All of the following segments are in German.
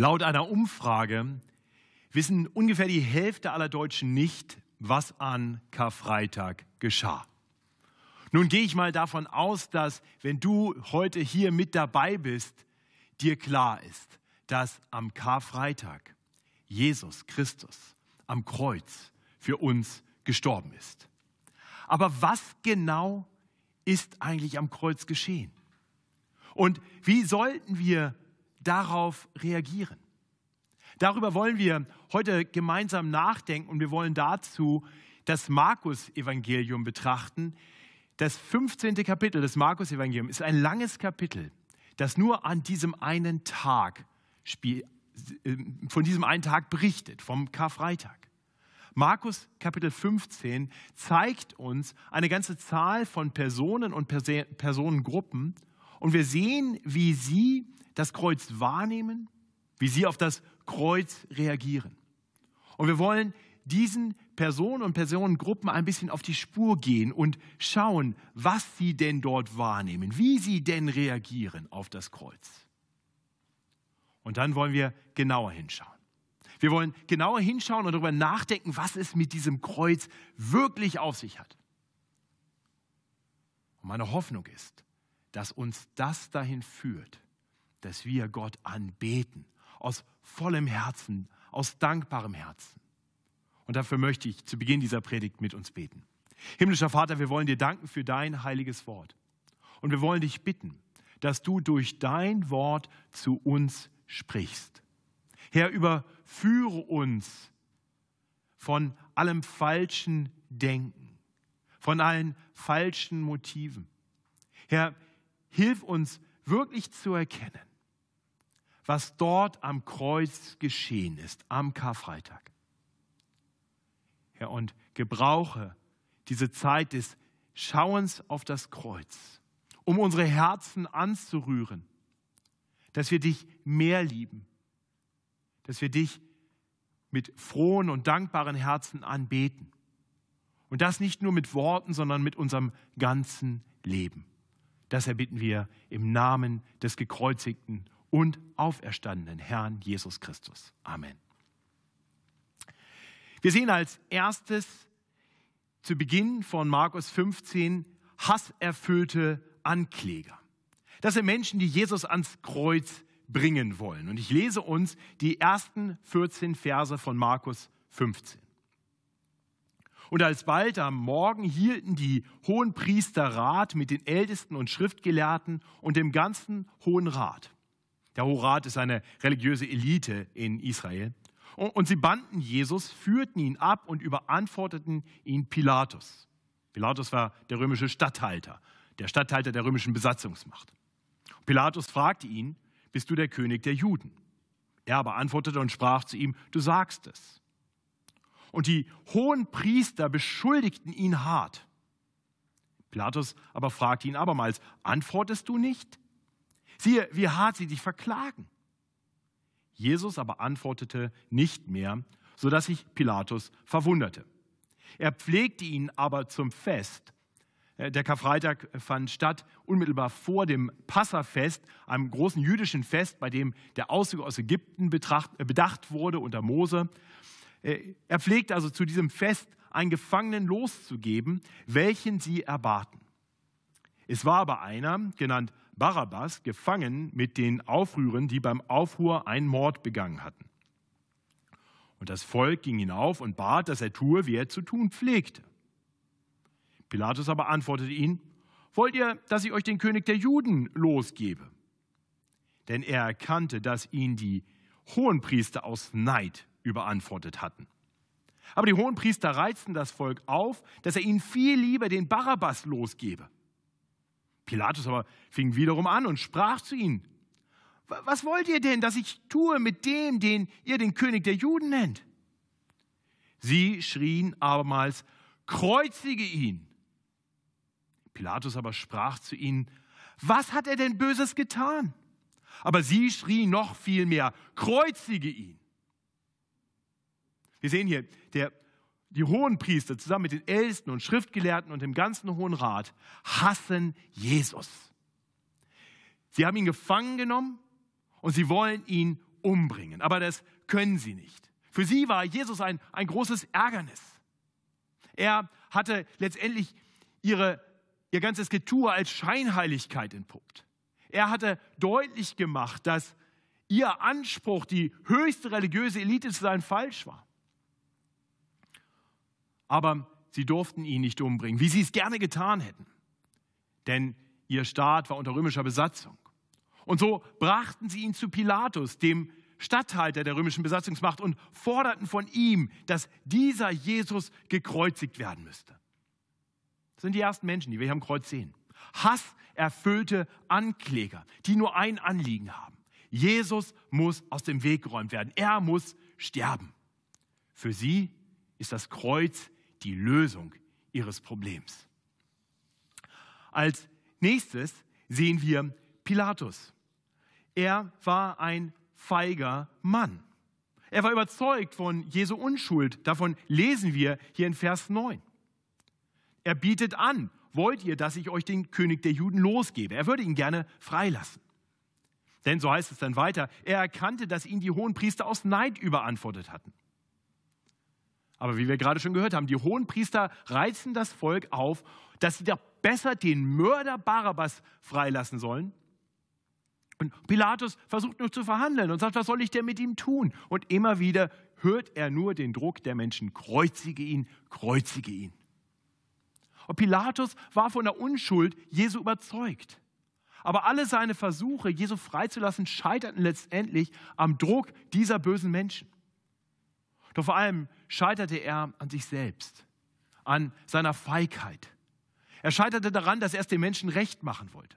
Laut einer Umfrage wissen ungefähr die Hälfte aller Deutschen nicht, was an Karfreitag geschah. Nun gehe ich mal davon aus, dass wenn du heute hier mit dabei bist, dir klar ist, dass am Karfreitag Jesus Christus am Kreuz für uns gestorben ist. Aber was genau ist eigentlich am Kreuz geschehen? Und wie sollten wir darauf reagieren? Darüber wollen wir heute gemeinsam nachdenken und wir wollen dazu das Markus-Evangelium betrachten. Das 15. Kapitel des Markus-Evangeliums ist ein langes Kapitel, das nur an diesem einen Tag, äh, von diesem einen Tag berichtet, vom Karfreitag. Markus Kapitel 15 zeigt uns eine ganze Zahl von Personen und Personengruppen und wir sehen, wie sie das Kreuz wahrnehmen, wie sie auf das Kreuz reagieren. Und wir wollen diesen Personen und Personengruppen ein bisschen auf die Spur gehen und schauen, was sie denn dort wahrnehmen, wie sie denn reagieren auf das Kreuz. Und dann wollen wir genauer hinschauen. Wir wollen genauer hinschauen und darüber nachdenken, was es mit diesem Kreuz wirklich auf sich hat. Und meine Hoffnung ist, dass uns das dahin führt, dass wir Gott anbeten, aus vollem Herzen, aus dankbarem Herzen. Und dafür möchte ich zu Beginn dieser Predigt mit uns beten. Himmlischer Vater, wir wollen dir danken für dein heiliges Wort. Und wir wollen dich bitten, dass du durch dein Wort zu uns sprichst. Herr, überführe uns von allem falschen Denken, von allen falschen Motiven. Herr, hilf uns wirklich zu erkennen, was dort am Kreuz geschehen ist, am Karfreitag. Herr, und gebrauche diese Zeit des Schauens auf das Kreuz, um unsere Herzen anzurühren, dass wir dich mehr lieben, dass wir dich mit frohen und dankbaren Herzen anbeten. Und das nicht nur mit Worten, sondern mit unserem ganzen Leben. Das erbitten wir im Namen des gekreuzigten und auferstandenen Herrn Jesus Christus. Amen. Wir sehen als erstes zu Beginn von Markus 15 hasserfüllte Ankläger. Das sind Menschen, die Jesus ans Kreuz bringen wollen. Und ich lese uns die ersten 14 Verse von Markus 15. Und alsbald am Morgen hielten die hohen Priester Rat mit den Ältesten und Schriftgelehrten und dem ganzen Hohen Rat. Der Hohe Rat ist eine religiöse Elite in Israel. Und sie banden Jesus, führten ihn ab und überantworteten ihn Pilatus. Pilatus war der römische Statthalter, der Statthalter der römischen Besatzungsmacht. Pilatus fragte ihn, bist du der König der Juden? Er aber antwortete und sprach zu ihm, du sagst es. Und die hohen Priester beschuldigten ihn hart. Pilatus aber fragte ihn abermals, antwortest du nicht? Siehe, wie hart sie dich verklagen. Jesus aber antwortete nicht mehr, sodass sich Pilatus verwunderte. Er pflegte ihn aber zum Fest äh, der Karfreitag fand statt unmittelbar vor dem Passafest, einem großen jüdischen Fest, bei dem der Auszug aus Ägypten betracht, äh, bedacht wurde unter Mose. Äh, er pflegte also zu diesem Fest einen Gefangenen loszugeben, welchen sie erbaten. Es war aber einer, genannt Barabbas, gefangen mit den Aufrührern, die beim Aufruhr einen Mord begangen hatten. Und das Volk ging hinauf und bat, dass er tue, wie er zu tun pflegte. Pilatus aber antwortete ihn, wollt ihr, dass ich euch den König der Juden losgebe? Denn er erkannte, dass ihn die Hohenpriester aus Neid überantwortet hatten. Aber die Hohenpriester reizten das Volk auf, dass er ihnen viel lieber den Barabbas losgebe. Pilatus aber fing wiederum an und sprach zu ihnen, was wollt ihr denn, dass ich tue mit dem, den ihr den König der Juden nennt? Sie schrien abermals, kreuzige ihn. Pilatus aber sprach zu ihnen, was hat er denn Böses getan? Aber sie schrien noch viel mehr, kreuzige ihn. Wir sehen hier, der, die hohen Priester zusammen mit den Ältesten und Schriftgelehrten und dem ganzen Hohen Rat hassen Jesus. Sie haben ihn gefangen genommen und sie wollen ihn umbringen. Aber das können sie nicht. Für sie war Jesus ein, ein großes Ärgernis. Er hatte letztendlich ihre, ihr ganzes Getue als Scheinheiligkeit entpuppt. Er hatte deutlich gemacht, dass ihr Anspruch, die höchste religiöse Elite zu sein, falsch war. Aber sie durften ihn nicht umbringen, wie sie es gerne getan hätten. Denn ihr Staat war unter römischer Besatzung. Und so brachten sie ihn zu Pilatus, dem Statthalter der römischen Besatzungsmacht, und forderten von ihm, dass dieser Jesus gekreuzigt werden müsste. Das sind die ersten Menschen, die wir hier am Kreuz sehen. Hasserfüllte Ankläger, die nur ein Anliegen haben. Jesus muss aus dem Weg geräumt werden. Er muss sterben. Für sie ist das Kreuz die Lösung ihres Problems. Als nächstes sehen wir Pilatus. Er war ein feiger Mann. Er war überzeugt von Jesu Unschuld. Davon lesen wir hier in Vers 9. Er bietet an, wollt ihr, dass ich euch den König der Juden losgebe? Er würde ihn gerne freilassen. Denn so heißt es dann weiter, er erkannte, dass ihn die hohen Priester aus Neid überantwortet hatten. Aber wie wir gerade schon gehört haben, die hohen Priester reizen das Volk auf, dass sie doch besser den Mörder Barabbas freilassen sollen. Und Pilatus versucht nur zu verhandeln und sagt, was soll ich denn mit ihm tun? Und immer wieder hört er nur den Druck der Menschen, kreuzige ihn, kreuzige ihn. Und Pilatus war von der Unschuld Jesu überzeugt. Aber alle seine Versuche, Jesu freizulassen, scheiterten letztendlich am Druck dieser bösen Menschen. Doch vor allem scheiterte er an sich selbst, an seiner Feigheit. Er scheiterte daran, dass er es den Menschen recht machen wollte.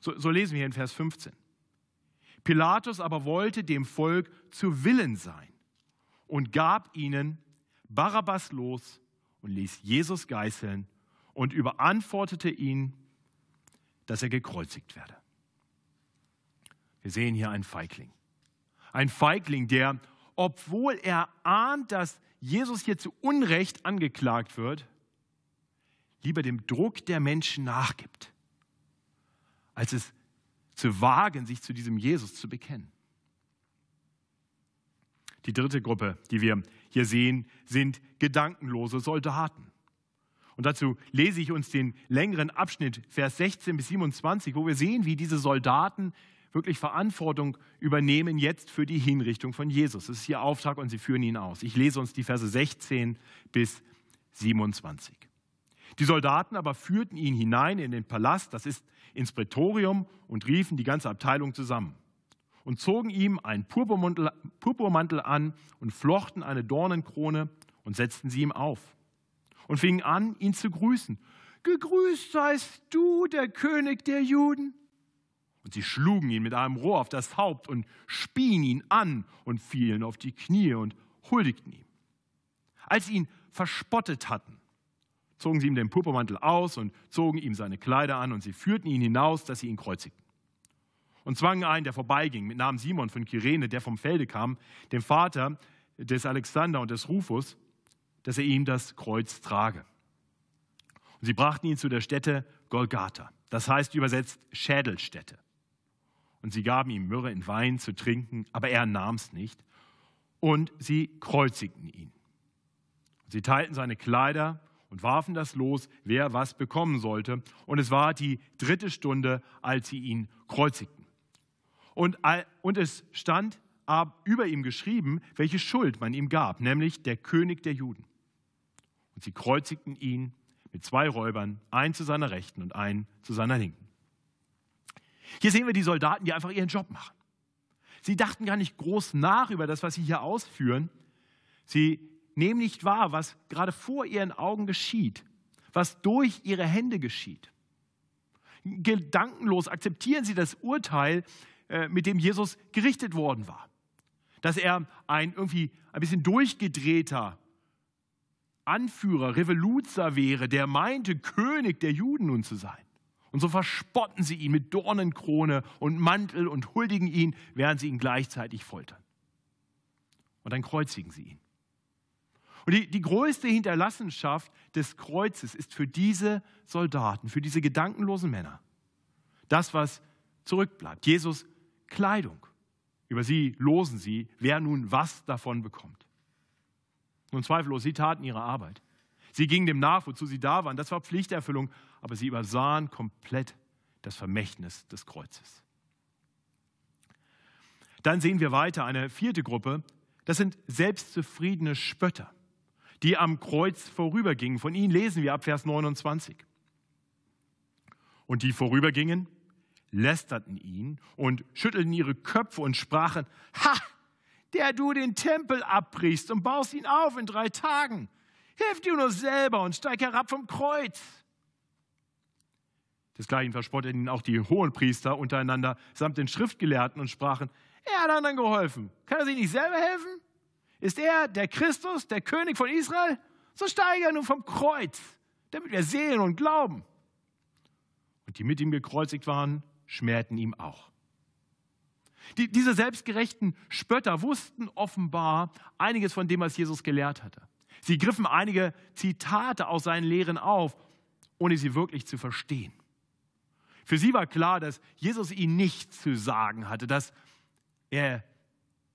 So, so lesen wir hier in Vers 15. Pilatus aber wollte dem Volk zu Willen sein und gab ihnen Barabbas los und ließ Jesus geißeln und überantwortete ihn dass er gekreuzigt werde. Wir sehen hier einen Feigling. Ein Feigling, der, obwohl er ahnt, dass Jesus hier zu Unrecht angeklagt wird, lieber dem Druck der Menschen nachgibt, als es zu wagen, sich zu diesem Jesus zu bekennen. Die dritte Gruppe, die wir hier sehen, sind gedankenlose Soldaten. Und dazu lese ich uns den längeren Abschnitt, Vers 16 bis 27, wo wir sehen, wie diese Soldaten wirklich Verantwortung übernehmen jetzt für die Hinrichtung von Jesus. Das ist ihr Auftrag und sie führen ihn aus. Ich lese uns die Verse 16 bis 27. Die Soldaten aber führten ihn hinein in den Palast, das ist ins Prätorium, und riefen die ganze Abteilung zusammen und zogen ihm einen Purpurmantel, Purpurmantel an und flochten eine Dornenkrone und setzten sie ihm auf und fingen an, ihn zu grüßen. Gegrüßt seist du, der König der Juden. Und sie schlugen ihn mit einem Rohr auf das Haupt und spien ihn an und fielen auf die Knie und huldigten ihm. Als sie ihn verspottet hatten, zogen sie ihm den Purpurmantel aus und zogen ihm seine Kleider an und sie führten ihn hinaus, dass sie ihn kreuzigten. Und zwangen einen, der vorbeiging, mit Namen Simon von Kyrene, der vom Felde kam, dem Vater des Alexander und des Rufus, dass er ihm das Kreuz trage. Und sie brachten ihn zu der Stätte Golgatha, das heißt übersetzt Schädelstätte. Und sie gaben ihm Myrrhe in Wein zu trinken, aber er nahm es nicht. Und sie kreuzigten ihn. Sie teilten seine Kleider und warfen das los, wer was bekommen sollte. Und es war die dritte Stunde, als sie ihn kreuzigten. Und, und es stand über ihm geschrieben, welche Schuld man ihm gab, nämlich der König der Juden. Und sie kreuzigten ihn mit zwei Räubern, einen zu seiner Rechten und einen zu seiner Linken. Hier sehen wir die Soldaten, die einfach ihren Job machen. Sie dachten gar nicht groß nach über das, was sie hier ausführen. Sie nehmen nicht wahr, was gerade vor ihren Augen geschieht, was durch ihre Hände geschieht. Gedankenlos akzeptieren sie das Urteil, äh, mit dem Jesus gerichtet worden war. Dass er ein irgendwie ein bisschen durchgedrehter, Anführer, Revoluzer wäre, der meinte, König der Juden nun zu sein. Und so verspotten sie ihn mit Dornenkrone und Mantel und huldigen ihn, während sie ihn gleichzeitig foltern. Und dann kreuzigen sie ihn. Und die, die größte Hinterlassenschaft des Kreuzes ist für diese Soldaten, für diese gedankenlosen Männer, das, was zurückbleibt. Jesus Kleidung. Über sie losen sie, wer nun was davon bekommt. Nun zweifellos, sie taten ihre Arbeit. Sie gingen dem nach, wozu sie da waren. Das war Pflichterfüllung, aber sie übersahen komplett das Vermächtnis des Kreuzes. Dann sehen wir weiter eine vierte Gruppe. Das sind selbstzufriedene Spötter, die am Kreuz vorübergingen. Von ihnen lesen wir ab Vers 29. Und die vorübergingen, lästerten ihn und schüttelten ihre Köpfe und sprachen, Ha, der du den Tempel abbrichst und baust ihn auf in drei Tagen. Hilf dir nur selber und steig herab vom Kreuz. Desgleichen verspotteten ihn auch die Hohenpriester untereinander samt den Schriftgelehrten und sprachen, er hat anderen geholfen. Kann er sich nicht selber helfen? Ist er der Christus, der König von Israel? So steige er nun vom Kreuz, damit wir sehen und glauben. Und die mit ihm gekreuzigt waren, schmähten ihm auch. Die, diese selbstgerechten Spötter wussten offenbar einiges von dem, was Jesus gelehrt hatte. Sie griffen einige Zitate aus seinen Lehren auf, ohne sie wirklich zu verstehen. Für sie war klar, dass Jesus ihnen nichts zu sagen hatte, dass er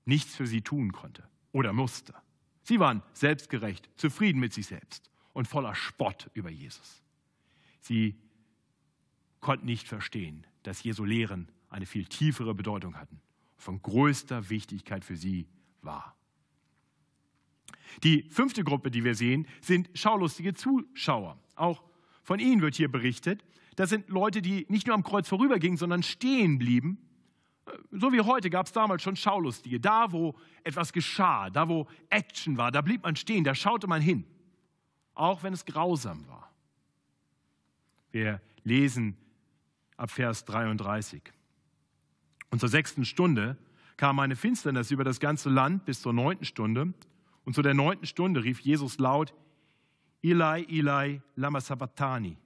nichts für sie tun konnte oder musste. Sie waren selbstgerecht, zufrieden mit sich selbst und voller Spott über Jesus. Sie konnten nicht verstehen, dass Jesu Lehren eine viel tiefere Bedeutung hatten, von größter Wichtigkeit für sie war. Die fünfte Gruppe, die wir sehen, sind schaulustige Zuschauer. Auch von ihnen wird hier berichtet. Das sind Leute, die nicht nur am Kreuz vorübergingen, sondern stehen blieben. So wie heute gab es damals schon Schaulustige. Da, wo etwas geschah, da, wo Action war, da blieb man stehen, da schaute man hin. Auch wenn es grausam war. Wir lesen ab Vers 33. Und zur sechsten Stunde kam eine Finsternis über das ganze Land bis zur neunten Stunde. Und zu der neunten Stunde rief Jesus laut, Eli, Eli, lama sabachthani.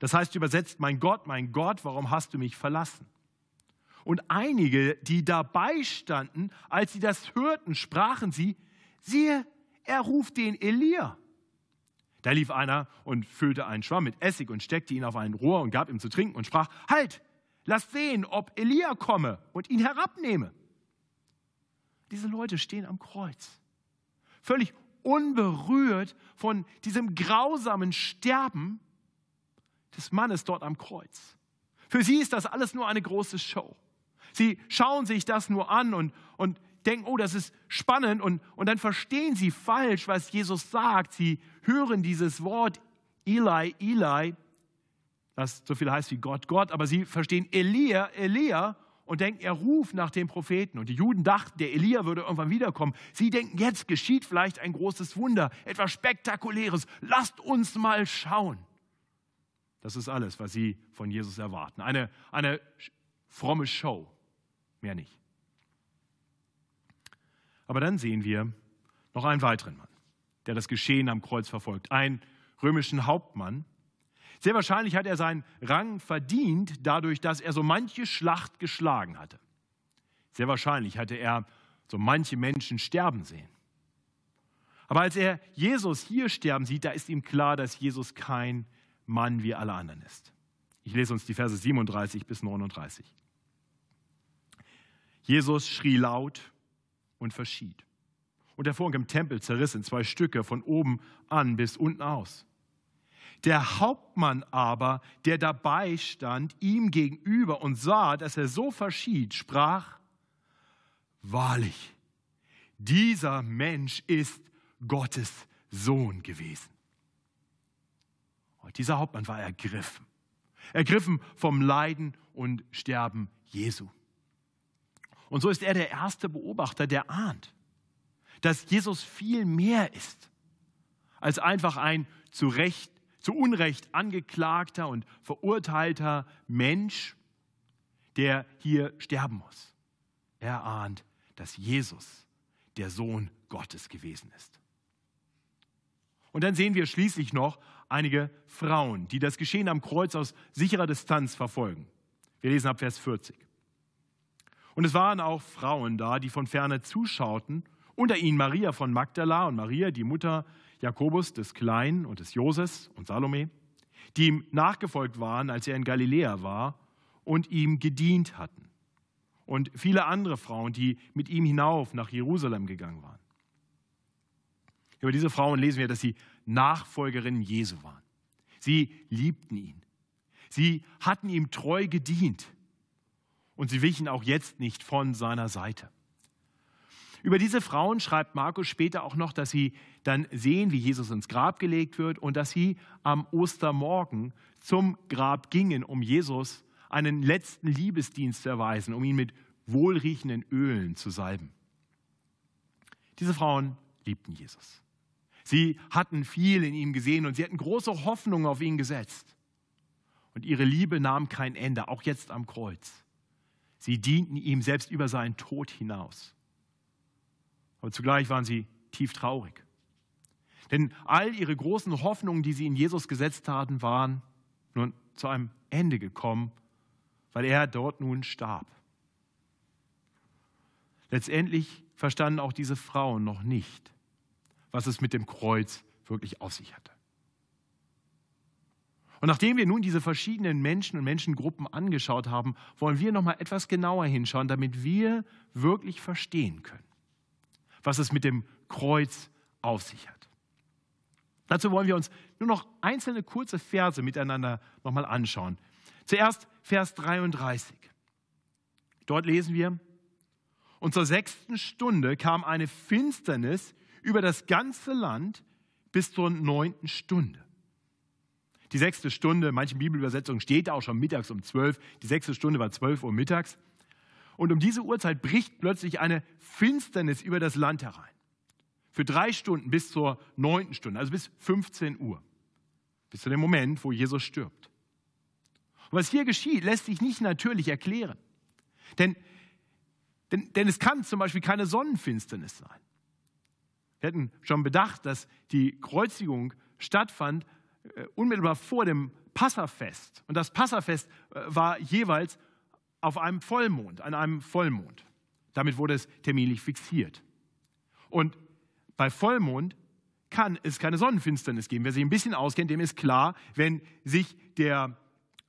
Das heißt übersetzt, mein Gott, mein Gott, warum hast du mich verlassen? Und einige, die dabei standen, als sie das hörten, sprachen sie, siehe, er ruft den Elia. Da lief einer und füllte einen Schwamm mit Essig und steckte ihn auf ein Rohr und gab ihm zu trinken und sprach, halt, lass sehen, ob Elia komme und ihn herabnehme. Diese Leute stehen am Kreuz, völlig unberührt von diesem grausamen Sterben des Mannes dort am Kreuz. Für sie ist das alles nur eine große Show. Sie schauen sich das nur an und, und denken, oh, das ist spannend und, und dann verstehen sie falsch, was Jesus sagt. Sie hören dieses Wort Eli, Eli, das so viel heißt wie Gott, Gott, aber sie verstehen Elia, Elia und denken, er ruft nach dem Propheten. Und die Juden dachten, der Elia würde irgendwann wiederkommen. Sie denken, jetzt geschieht vielleicht ein großes Wunder, etwas Spektakuläres. Lasst uns mal schauen. Das ist alles, was sie von Jesus erwarten. Eine, eine fromme Show, mehr nicht. Aber dann sehen wir noch einen weiteren Mann, der das Geschehen am Kreuz verfolgt, einen römischen Hauptmann. Sehr wahrscheinlich hat er seinen Rang verdient dadurch, dass er so manche Schlacht geschlagen hatte. Sehr wahrscheinlich hatte er so manche Menschen sterben sehen. Aber als er Jesus hier sterben sieht, da ist ihm klar, dass Jesus kein Mann wie alle anderen ist. Ich lese uns die Verse 37 bis 39. Jesus schrie laut und verschied. Und der Vorhang im Tempel zerriss in zwei Stücke von oben an bis unten aus. Der Hauptmann aber, der dabei stand, ihm gegenüber und sah, dass er so verschied, sprach, wahrlich, dieser Mensch ist Gottes Sohn gewesen. Und dieser Hauptmann war ergriffen, ergriffen vom Leiden und Sterben Jesu. Und so ist er der erste Beobachter, der ahnt, dass Jesus viel mehr ist als einfach ein zu Recht, zu Unrecht angeklagter und verurteilter Mensch, der hier sterben muss. Er ahnt, dass Jesus der Sohn Gottes gewesen ist. Und dann sehen wir schließlich noch einige Frauen, die das Geschehen am Kreuz aus sicherer Distanz verfolgen. Wir lesen ab Vers 40. Und es waren auch Frauen da, die von ferne zuschauten, unter ihnen Maria von Magdala und Maria, die Mutter Jakobus des Kleinen und des Joses und Salome, die ihm nachgefolgt waren, als er in Galiläa war und ihm gedient hatten. und viele andere Frauen, die mit ihm hinauf nach Jerusalem gegangen waren. Über diese Frauen lesen wir, dass sie Nachfolgerinnen Jesu waren. Sie liebten ihn. Sie hatten ihm treu gedient. Und sie wichen auch jetzt nicht von seiner Seite. Über diese Frauen schreibt Markus später auch noch, dass sie dann sehen, wie Jesus ins Grab gelegt wird und dass sie am Ostermorgen zum Grab gingen, um Jesus einen letzten Liebesdienst zu erweisen, um ihn mit wohlriechenden Ölen zu salben. Diese Frauen liebten Jesus. Sie hatten viel in ihm gesehen und sie hatten große Hoffnung auf ihn gesetzt. Und ihre Liebe nahm kein Ende, auch jetzt am Kreuz. Sie dienten ihm selbst über seinen Tod hinaus. Aber zugleich waren sie tief traurig. Denn all ihre großen Hoffnungen, die sie in Jesus gesetzt hatten, waren nun zu einem Ende gekommen, weil er dort nun starb. Letztendlich verstanden auch diese Frauen noch nicht, was es mit dem Kreuz wirklich auf sich hatte. Und nachdem wir nun diese verschiedenen Menschen und Menschengruppen angeschaut haben, wollen wir noch mal etwas genauer hinschauen, damit wir wirklich verstehen können, was es mit dem Kreuz auf sich hat. Dazu wollen wir uns nur noch einzelne kurze Verse miteinander noch mal anschauen. Zuerst Vers 33. Dort lesen wir, und zur sechsten Stunde kam eine Finsternis über das ganze Land bis zur neunten Stunde. Die sechste Stunde, in manchen Bibelübersetzungen steht da auch schon mittags um zwölf. Die sechste Stunde war zwölf Uhr mittags. Und um diese Uhrzeit bricht plötzlich eine Finsternis über das Land herein. Für drei Stunden bis zur neunten Stunde, also bis 15 Uhr. Bis zu dem Moment, wo Jesus stirbt. Und was hier geschieht, lässt sich nicht natürlich erklären. Denn, denn, denn es kann zum Beispiel keine Sonnenfinsternis sein. Wir hatten schon bedacht, dass die Kreuzigung stattfand äh, unmittelbar vor dem Passafest. Und das Passafest äh, war jeweils auf einem Vollmond, an einem Vollmond. Damit wurde es terminlich fixiert. Und bei Vollmond kann es keine Sonnenfinsternis geben. Wer sich ein bisschen auskennt, dem ist klar, wenn sich der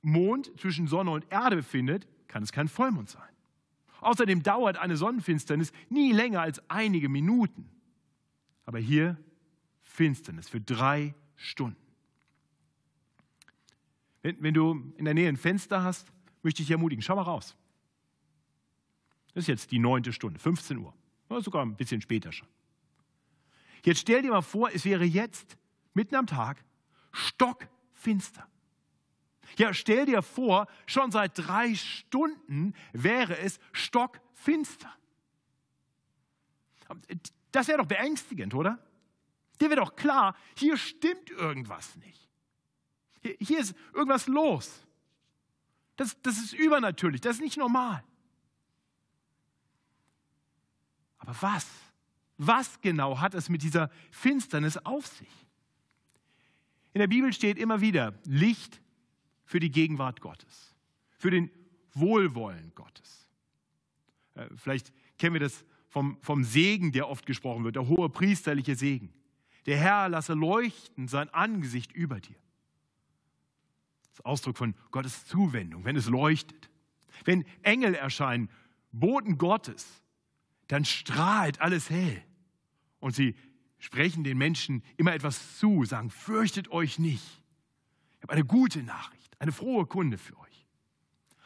Mond zwischen Sonne und Erde befindet, kann es kein Vollmond sein. Außerdem dauert eine Sonnenfinsternis nie länger als einige Minuten. Aber hier Finsternis für drei Stunden. Wenn, wenn, du in der Nähe ein Fenster hast, möchte ich dich ermutigen, schau mal raus. Das ist jetzt die neunte Stunde, 15 Uhr, oder sogar ein bisschen später schon. Jetzt stell dir mal vor, es wäre jetzt mitten am Tag stockfinster. Ja, stell dir vor, schon seit drei Stunden wäre es stockfinster. Das wäre doch beängstigend, oder? Dir wäre doch klar, hier stimmt irgendwas nicht. Hier, hier ist irgendwas los. Das, das ist übernatürlich, das ist nicht normal. Aber was? Was genau hat es mit dieser Finsternis auf sich? In der Bibel steht immer wieder Licht für die Gegenwart Gottes, für den Wohlwollen Gottes. Äh, vielleicht kennen wir das vom, vom Segen, der oft gesprochen wird, der hohe priesterliche Segen. Der Herr lasse leuchten sein Angesicht über dir. Das ist Ausdruck von Gottes Zuwendung, wenn es leuchtet. Wenn Engel erscheinen, Boten Gottes, dann strahlt alles hell. Und sie sprechen den Menschen immer etwas zu, sagen, fürchtet euch nicht. Ich habe eine gute Nachricht, eine frohe Kunde für euch.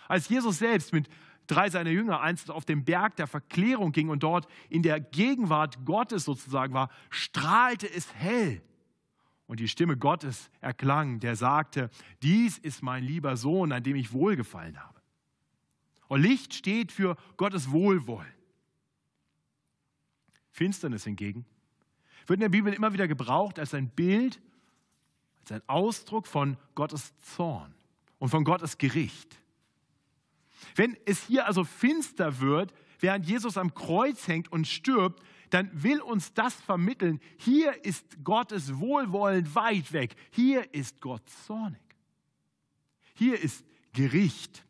Als Jesus selbst mit drei seiner Jünger einst auf dem Berg der Verklärung ging und dort in der Gegenwart Gottes sozusagen war, strahlte es hell. Und die Stimme Gottes erklang, der sagte, dies ist mein lieber Sohn, an dem ich wohlgefallen habe. Und Licht steht für Gottes Wohlwollen. Finsternis hingegen wird in der Bibel immer wieder gebraucht als ein Bild, als ein Ausdruck von Gottes Zorn und von Gottes Gericht. Wenn es hier also finster wird, während Jesus am Kreuz hängt und stirbt, dann will uns das vermitteln, hier ist Gottes Wohlwollen weit weg, hier ist Gott zornig. Hier ist Gericht.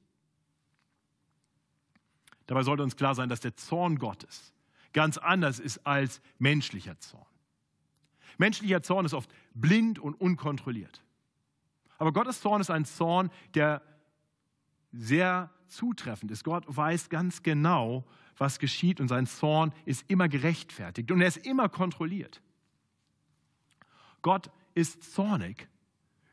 Dabei sollte uns klar sein, dass der Zorn Gottes ganz anders ist als menschlicher Zorn. Menschlicher Zorn ist oft blind und unkontrolliert. Aber Gottes Zorn ist ein Zorn, der sehr zutreffend ist. Gott weiß ganz genau, was geschieht und sein Zorn ist immer gerechtfertigt und er ist immer kontrolliert. Gott ist zornig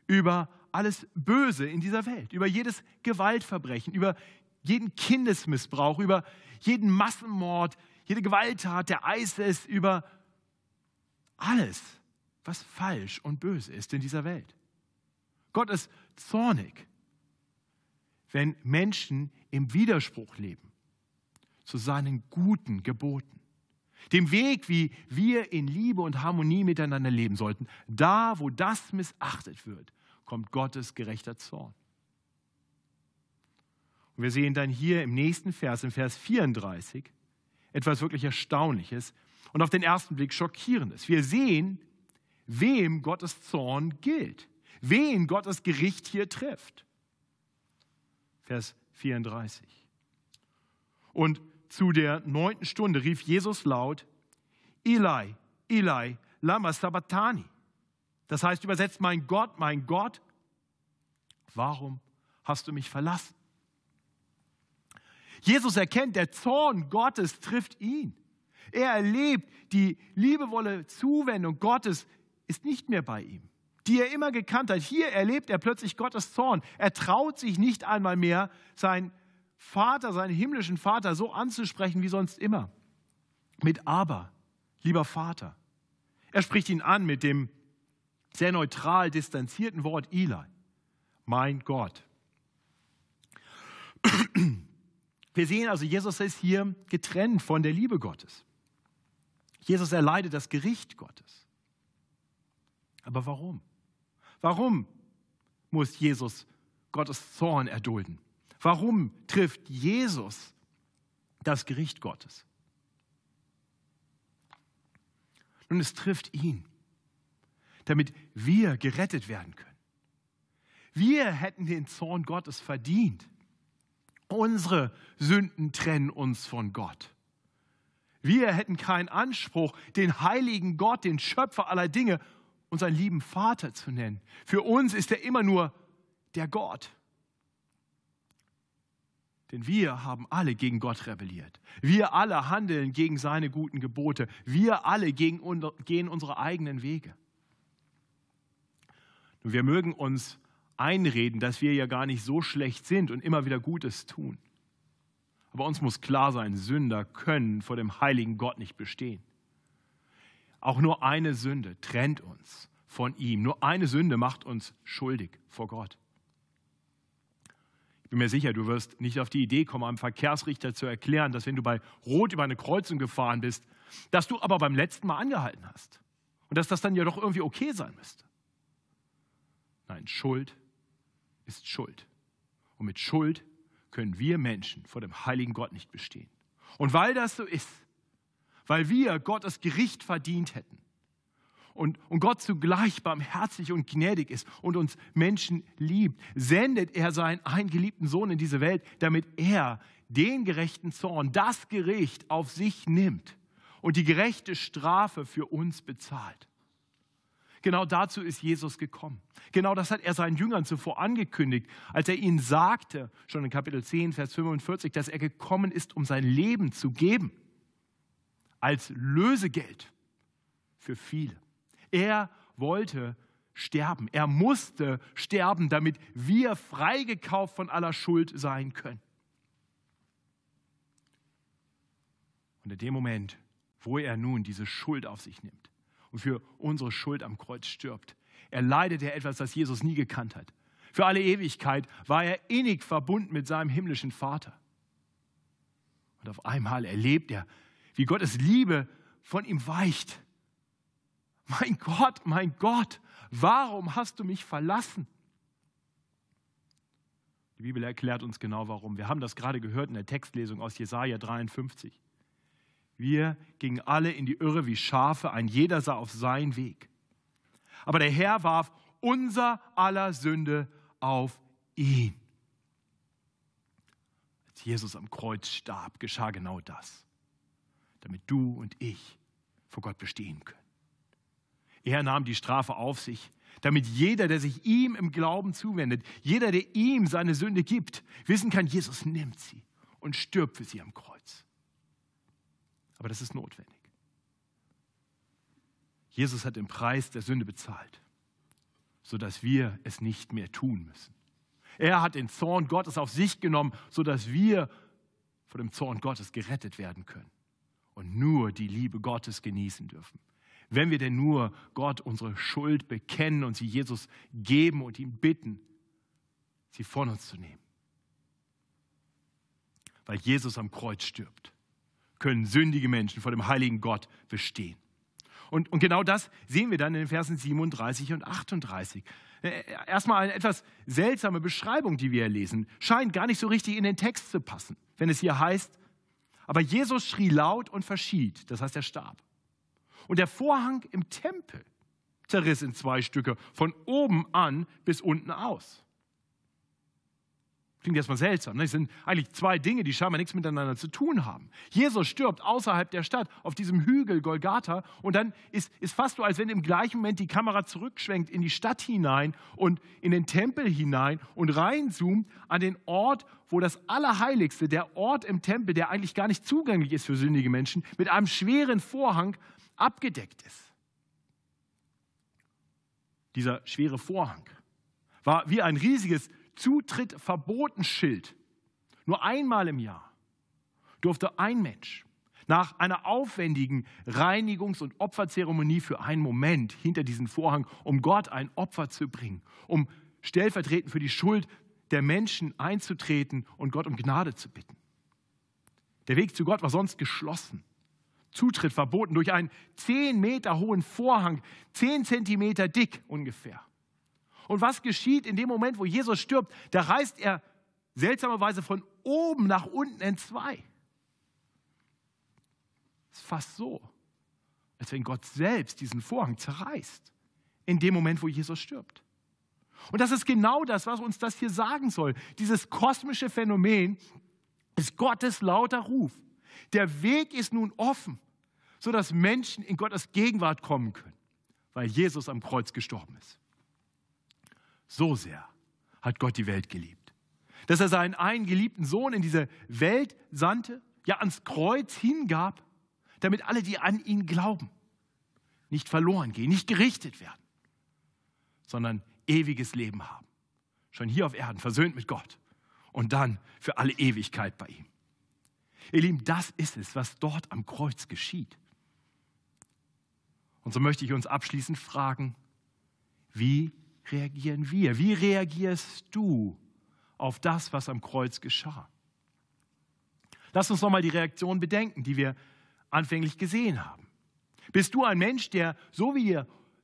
über alles Böse in dieser Welt, über jedes Gewaltverbrechen, über jeden Kindesmissbrauch, über jeden Massenmord, jede Gewalttat der ISIS, über alles, was falsch und böse ist in dieser Welt. Gott ist zornig, wenn Menschen im Widerspruch leben zu seinen guten Geboten, dem Weg, wie wir in Liebe und Harmonie miteinander leben sollten. Da, wo das missachtet wird, kommt Gottes gerechter Zorn. Und wir sehen dann hier im nächsten Vers, im Vers 34, etwas wirklich Erstaunliches und auf den ersten Blick Schockierendes. Wir sehen, wem Gottes Zorn gilt, wen Gottes Gericht hier trifft. Vers 34. Und zu der neunten Stunde rief Jesus laut, Eli, Eli, lama sabachthani. Das heißt übersetzt, mein Gott, mein Gott, warum hast du mich verlassen? Jesus erkennt, der Zorn Gottes trifft ihn. Er erlebt, die liebevolle Zuwendung Gottes ist nicht mehr bei ihm, die er immer gekannt hat. Hier erlebt er plötzlich Gottes Zorn. Er traut sich nicht einmal mehr, seinen Vater, seinen himmlischen Vater so anzusprechen wie sonst immer. Mit aber, lieber Vater. Er spricht ihn an mit dem sehr neutral distanzierten Wort Eli. Mein Gott. Wir sehen also, Jesus ist hier getrennt von der Liebe Gottes. Jesus erleidet das Gericht Gottes. Aber warum? Warum muss Jesus Gottes Zorn erdulden? Warum trifft Jesus das Gericht Gottes? Nun, es trifft ihn, damit wir gerettet werden können. Wir hätten den Zorn Gottes verdient. Unsere Sünden trennen uns von Gott. Wir hätten keinen Anspruch, den heiligen Gott, den Schöpfer aller Dinge, unseren lieben Vater zu nennen. Für uns ist er immer nur der Gott. Denn wir haben alle gegen Gott rebelliert. Wir alle handeln gegen seine guten Gebote. Wir alle gehen unsere eigenen Wege. Und wir mögen uns einreden, dass wir ja gar nicht so schlecht sind und immer wieder Gutes tun. Aber uns muss klar sein, Sünder können vor dem heiligen Gott nicht bestehen. Auch nur eine Sünde trennt uns von ihm. Nur eine Sünde macht uns schuldig vor Gott. Ich bin mir sicher, du wirst nicht auf die Idee kommen, einem Verkehrsrichter zu erklären, dass wenn du bei Rot über eine Kreuzung gefahren bist, dass du aber beim letzten Mal angehalten hast. Und dass das dann ja doch irgendwie okay sein müsste. Nein, Schuld ist Schuld. Und mit Schuld können wir Menschen vor dem heiligen Gott nicht bestehen. Und weil das so ist, weil wir Gottes Gericht verdient hätten und, und Gott zugleich barmherzig und gnädig ist und uns Menschen liebt, sendet er seinen eingeliebten Sohn in diese Welt, damit er den gerechten Zorn, das Gericht auf sich nimmt und die gerechte Strafe für uns bezahlt. Genau dazu ist Jesus gekommen. Genau das hat er seinen Jüngern zuvor angekündigt, als er ihnen sagte, schon in Kapitel 10, Vers 45, dass er gekommen ist, um sein Leben zu geben, als Lösegeld für viele. Er wollte sterben. Er musste sterben, damit wir freigekauft von aller Schuld sein können. Und in dem Moment, wo er nun diese Schuld auf sich nimmt, und für unsere Schuld am Kreuz stirbt. Er leidet ja etwas, das Jesus nie gekannt hat. Für alle Ewigkeit war er innig verbunden mit seinem himmlischen Vater. Und auf einmal erlebt er, wie Gottes Liebe von ihm weicht. Mein Gott, mein Gott, warum hast du mich verlassen? Die Bibel erklärt uns genau warum. Wir haben das gerade gehört in der Textlesung aus Jesaja 53. Wir gingen alle in die Irre wie Schafe, ein jeder sah auf seinen Weg. Aber der Herr warf unser aller Sünde auf ihn. Als Jesus am Kreuz starb, geschah genau das, damit du und ich vor Gott bestehen können. Er nahm die Strafe auf sich, damit jeder, der sich ihm im Glauben zuwendet, jeder, der ihm seine Sünde gibt, wissen kann, Jesus nimmt sie und stirbt für sie am Kreuz. Aber das ist notwendig. Jesus hat den Preis der Sünde bezahlt, sodass wir es nicht mehr tun müssen. Er hat den Zorn Gottes auf sich genommen, sodass wir vor dem Zorn Gottes gerettet werden können und nur die Liebe Gottes genießen dürfen. Wenn wir denn nur Gott unsere Schuld bekennen und sie Jesus geben und ihn bitten, sie von uns zu nehmen. Weil Jesus am Kreuz stirbt, können sündige Menschen vor dem heiligen Gott bestehen. Und, und genau das sehen wir dann in den Versen 37 und 38. Äh, erstmal eine etwas seltsame Beschreibung, die wir lesen. Scheint gar nicht so richtig in den Text zu passen, wenn es hier heißt, aber Jesus schrie laut und verschied, das heißt, er starb. Und der Vorhang im Tempel zerriss in zwei Stücke, von oben an bis unten aus. Klingt erstmal seltsam. Ne? Es sind eigentlich zwei Dinge, die scheinbar nichts miteinander zu tun haben. Jesus stirbt außerhalb der Stadt auf diesem Hügel Golgatha und dann ist, es fast so, als wenn im gleichen Moment die Kamera zurückschwenkt in die Stadt hinein und in den Tempel hinein und reinzoomt an den Ort, wo das Allerheiligste, der Ort im Tempel, der eigentlich gar nicht zugänglich ist für sündige Menschen, mit einem schweren Vorhang abgedeckt ist. Dieser schwere Vorhang war wie ein riesiges Zutritt verboten Schild. Nur einmal im Jahr durfte ein Mensch nach einer aufwendigen Reinigungs- und Opferzeremonie für einen Moment hinter diesen Vorhang, um Gott ein Opfer zu bringen, um stellvertretend für die Schuld der Menschen einzutreten und Gott um Gnade zu bitten. Der Weg zu Gott war sonst geschlossen. Zutritt verboten durch einen zehn Meter hohen Vorhang, zehn Zentimeter dick ungefähr. Und was geschieht in dem Moment, wo Jesus stirbt? Da reißt er seltsamerweise von oben nach unten in zwei. Es ist fast so, als wenn Gott selbst diesen Vorhang zerreißt, in dem Moment, wo Jesus stirbt. Und das ist genau das, was uns das hier sagen soll. Dieses kosmische Phänomen ist Gottes lauter Ruf. Der Weg ist nun offen, sodass Menschen in Gottes Gegenwart kommen können, weil Jesus am Kreuz gestorben ist. So sehr hat Gott die Welt geliebt, dass er seinen einen geliebten Sohn in diese Welt sandte, ja ans Kreuz hingab, damit alle, die an ihn glauben, nicht verloren gehen, nicht gerichtet werden, sondern ewiges Leben haben. Schon hier auf Erden, versöhnt mit Gott und dann für alle Ewigkeit bei ihm. Ihr Lieben, das ist es, was dort am Kreuz geschieht. Und so möchte ich uns abschließend fragen, wie reagieren wir? Wie reagierst du auf das, was am Kreuz geschah? Lass uns nochmal die Reaktion bedenken, die wir anfänglich gesehen haben. Bist du ein Mensch, der so wie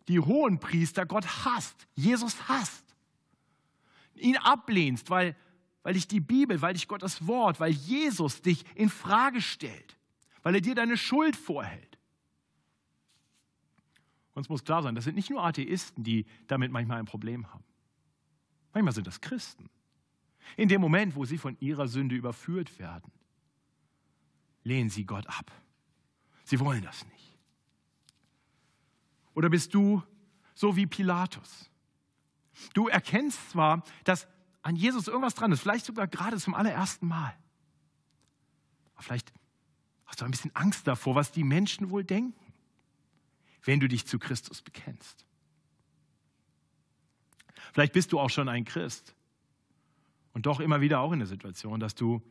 die hohen Priester Gott hasst, Jesus hasst, ihn ablehnst, weil, weil dich die Bibel, weil dich Gottes Wort, weil Jesus dich in Frage stellt, weil er dir deine Schuld vorhält? Uns muss klar sein, das sind nicht nur Atheisten, die damit manchmal ein Problem haben. Manchmal sind das Christen. In dem Moment, wo sie von ihrer Sünde überführt werden, lehnen sie Gott ab. Sie wollen das nicht. Oder bist du so wie Pilatus? Du erkennst zwar, dass an Jesus irgendwas dran ist, vielleicht sogar gerade zum allerersten Mal. Aber vielleicht hast du ein bisschen Angst davor, was die Menschen wohl denken wenn du dich zu Christus bekennst. Vielleicht bist du auch schon ein Christ und doch immer wieder auch in der Situation, dass du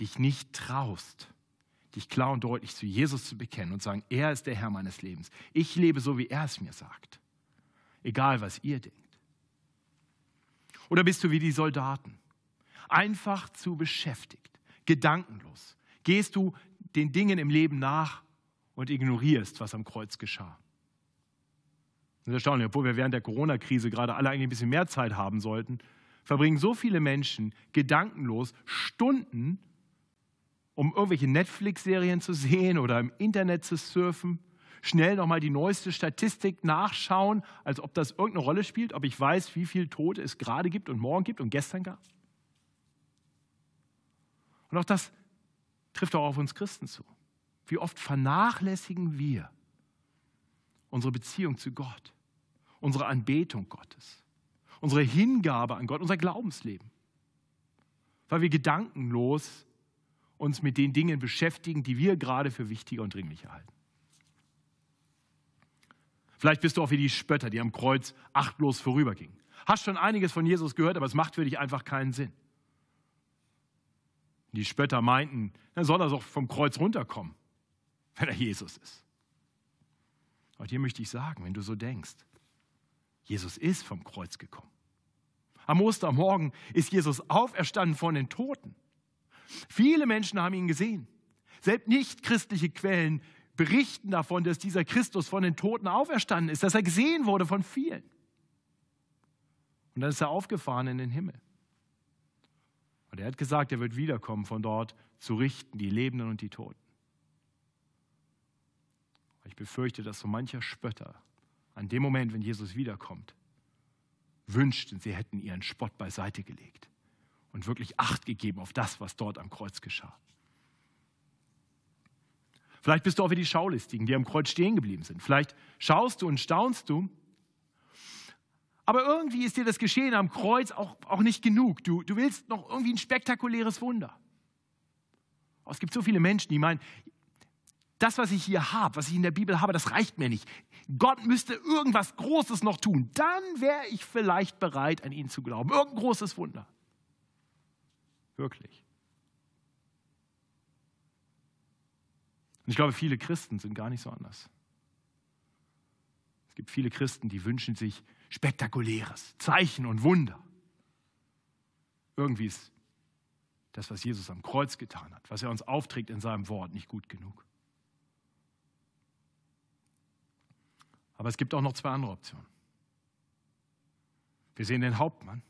dich nicht traust, dich klar und deutlich zu Jesus zu bekennen und sagen, er ist der Herr meines Lebens. Ich lebe so, wie er es mir sagt. Egal, was ihr denkt. Oder bist du wie die Soldaten, einfach zu beschäftigt, gedankenlos? Gehst du den Dingen im Leben nach, und ignorierst, was am Kreuz geschah. Das ist erstaunlich, obwohl wir während der Corona-Krise gerade alle eigentlich ein bisschen mehr Zeit haben sollten, verbringen so viele Menschen gedankenlos Stunden, um irgendwelche Netflix-Serien zu sehen oder im Internet zu surfen, schnell nochmal die neueste Statistik nachschauen, als ob das irgendeine Rolle spielt, ob ich weiß, wie viel Tote es gerade gibt und morgen gibt und gestern gab. Und auch das trifft auch auf uns Christen zu. Wie oft vernachlässigen wir unsere Beziehung zu Gott unsere Anbetung Gottes, unsere Hingabe an Gott, unser Glaubensleben. Weil wir gedankenlos uns mit den Dingen beschäftigen, die wir gerade für wichtiger und dringlicher halten. Vielleicht bist du auch wie die Spötter, die am Kreuz achtlos vorübergingen. Hast schon einiges von Jesus gehört, aber es macht für dich einfach keinen Sinn. Die Spötter meinten, dann soll er doch vom Kreuz runterkommen, wenn er Jesus ist. Und hier möchte ich sagen, wenn du so denkst, Jesus ist vom Kreuz gekommen. Am Ostermorgen ist Jesus auferstanden von den Toten. Viele Menschen haben ihn gesehen. Selbst nicht christliche Quellen berichten davon, dass dieser Christus von den Toten auferstanden ist, dass er gesehen wurde von vielen. Und dann ist er aufgefahren in den Himmel. Und er hat gesagt, er wird wiederkommen von dort zu richten, die Lebenden und die Toten. Ich befürchte, dass so mancher Spötter an dem Moment, wenn Jesus wiederkommt, wünschten, sie hätten ihren Spott beiseite gelegt und wirklich Acht gegeben auf das, was dort am Kreuz geschah. Vielleicht bist du auch wie die Schaulistigen, die am Kreuz stehen geblieben sind. Vielleicht schaust du und staunst du. Aber irgendwie ist dir das Geschehen am Kreuz auch, auch nicht genug. Du, du willst noch irgendwie ein spektakuläres Wunder. es gibt so viele Menschen, die meinen, das, was ich hier habe, was ich in der Bibel habe, das reicht mir nicht. Gott müsste irgendwas Großes noch tun. Dann wäre ich vielleicht bereit, an ihn zu glauben. Irgendein großes Wunder. Wirklich. Und ich glaube, viele Christen sind gar nicht so anders. Es gibt viele Christen, die wünschen sich Spektakuläres, Zeichen und Wunder. Irgendwie ist das, was Jesus am Kreuz getan hat, was er uns aufträgt in seinem Wort, nicht gut genug. Aber es gibt auch noch zwei andere Optionen. Wir sehen den Hauptmann.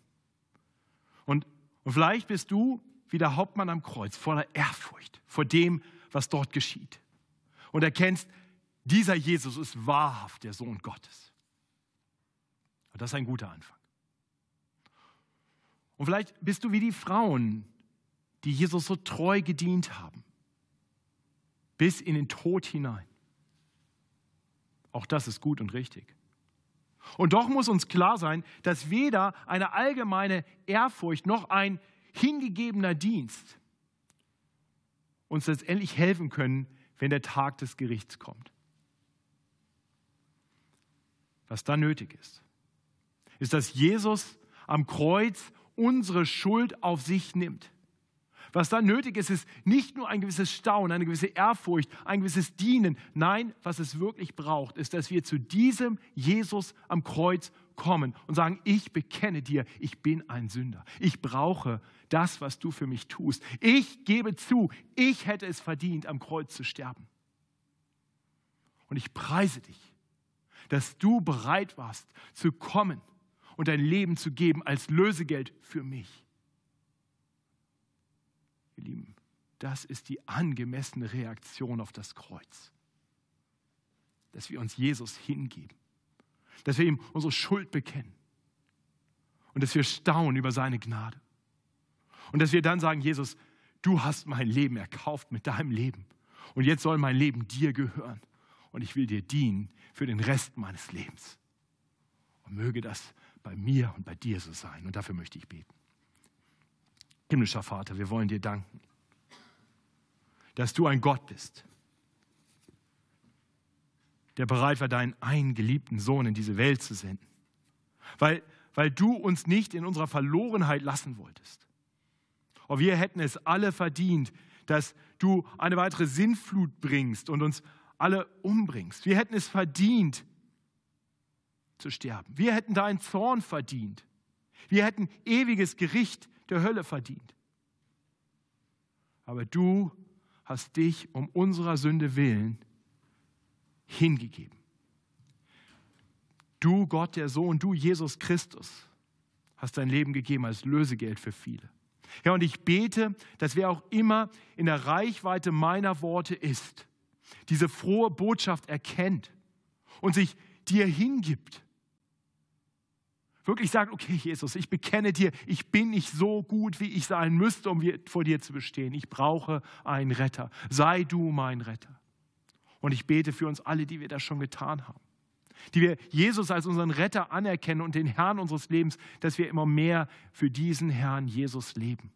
Und, und vielleicht bist du wie der Hauptmann am Kreuz voller Ehrfurcht vor dem, was dort geschieht. Und erkennst, dieser Jesus ist wahrhaft der Sohn Gottes. Und das ist ein guter Anfang. Und vielleicht bist du wie die Frauen, die Jesus so treu gedient haben, bis in den Tod hinein. Auch das ist gut und richtig. Und doch muss uns klar sein, dass weder eine allgemeine Ehrfurcht noch ein hingegebener Dienst uns letztendlich helfen können, wenn der Tag des Gerichts kommt. Was da nötig ist, ist, dass Jesus am Kreuz unsere Schuld auf sich nimmt. Was da nötig ist, ist nicht nur ein gewisses Staunen, eine gewisse Ehrfurcht, ein gewisses Dienen. Nein, was es wirklich braucht, ist, dass wir zu diesem Jesus am Kreuz kommen und sagen, ich bekenne dir, ich bin ein Sünder. Ich brauche das, was du für mich tust. Ich gebe zu, ich hätte es verdient, am Kreuz zu sterben. Und ich preise dich, dass du bereit warst zu kommen und dein Leben zu geben als Lösegeld für mich. Ihr Lieben, das ist die angemessene Reaktion auf das Kreuz. Dass wir uns Jesus hingeben, dass wir ihm unsere Schuld bekennen und dass wir staunen über seine Gnade. Und dass wir dann sagen, Jesus, du hast mein Leben erkauft mit deinem Leben und jetzt soll mein Leben dir gehören und ich will dir dienen für den Rest meines Lebens. Und möge das bei mir und bei dir so sein. Und dafür möchte ich beten. Himmlischer Vater, wir wollen dir danken, dass du ein Gott bist, der bereit war, deinen einen geliebten Sohn in diese Welt zu senden, weil, weil du uns nicht in unserer Verlorenheit lassen wolltest. Und wir hätten es alle verdient, dass du eine weitere Sinnflut bringst und uns alle umbringst. Wir hätten es verdient zu sterben. Wir hätten deinen Zorn verdient. Wir hätten ewiges Gericht der Hölle verdient. Aber du hast dich um unserer Sünde willen hingegeben. Du, Gott, der Sohn, du, Jesus Christus, hast dein Leben gegeben als Lösegeld für viele. Ja, und ich bete, dass wer auch immer in der Reichweite meiner Worte ist, diese frohe Botschaft erkennt und sich dir hingibt wirklich sagt, okay Jesus, ich bekenne dir, ich bin nicht so gut, wie ich sein müsste, um vor dir zu bestehen. Ich brauche einen Retter. Sei du mein Retter. Und ich bete für uns alle, die wir das schon getan haben. die wir Jesus als unseren Retter anerkennen und den Herrn unseres Lebens, dass wir immer mehr für diesen Herrn Jesus leben.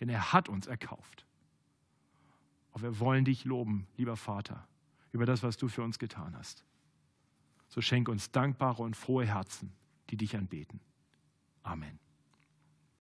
Denn er hat uns erkauft. Und wir wollen dich loben, lieber Vater, über das, was du für uns getan hast. So schenk uns dankbare und frohe Herzen, die dich anbeten. Amen.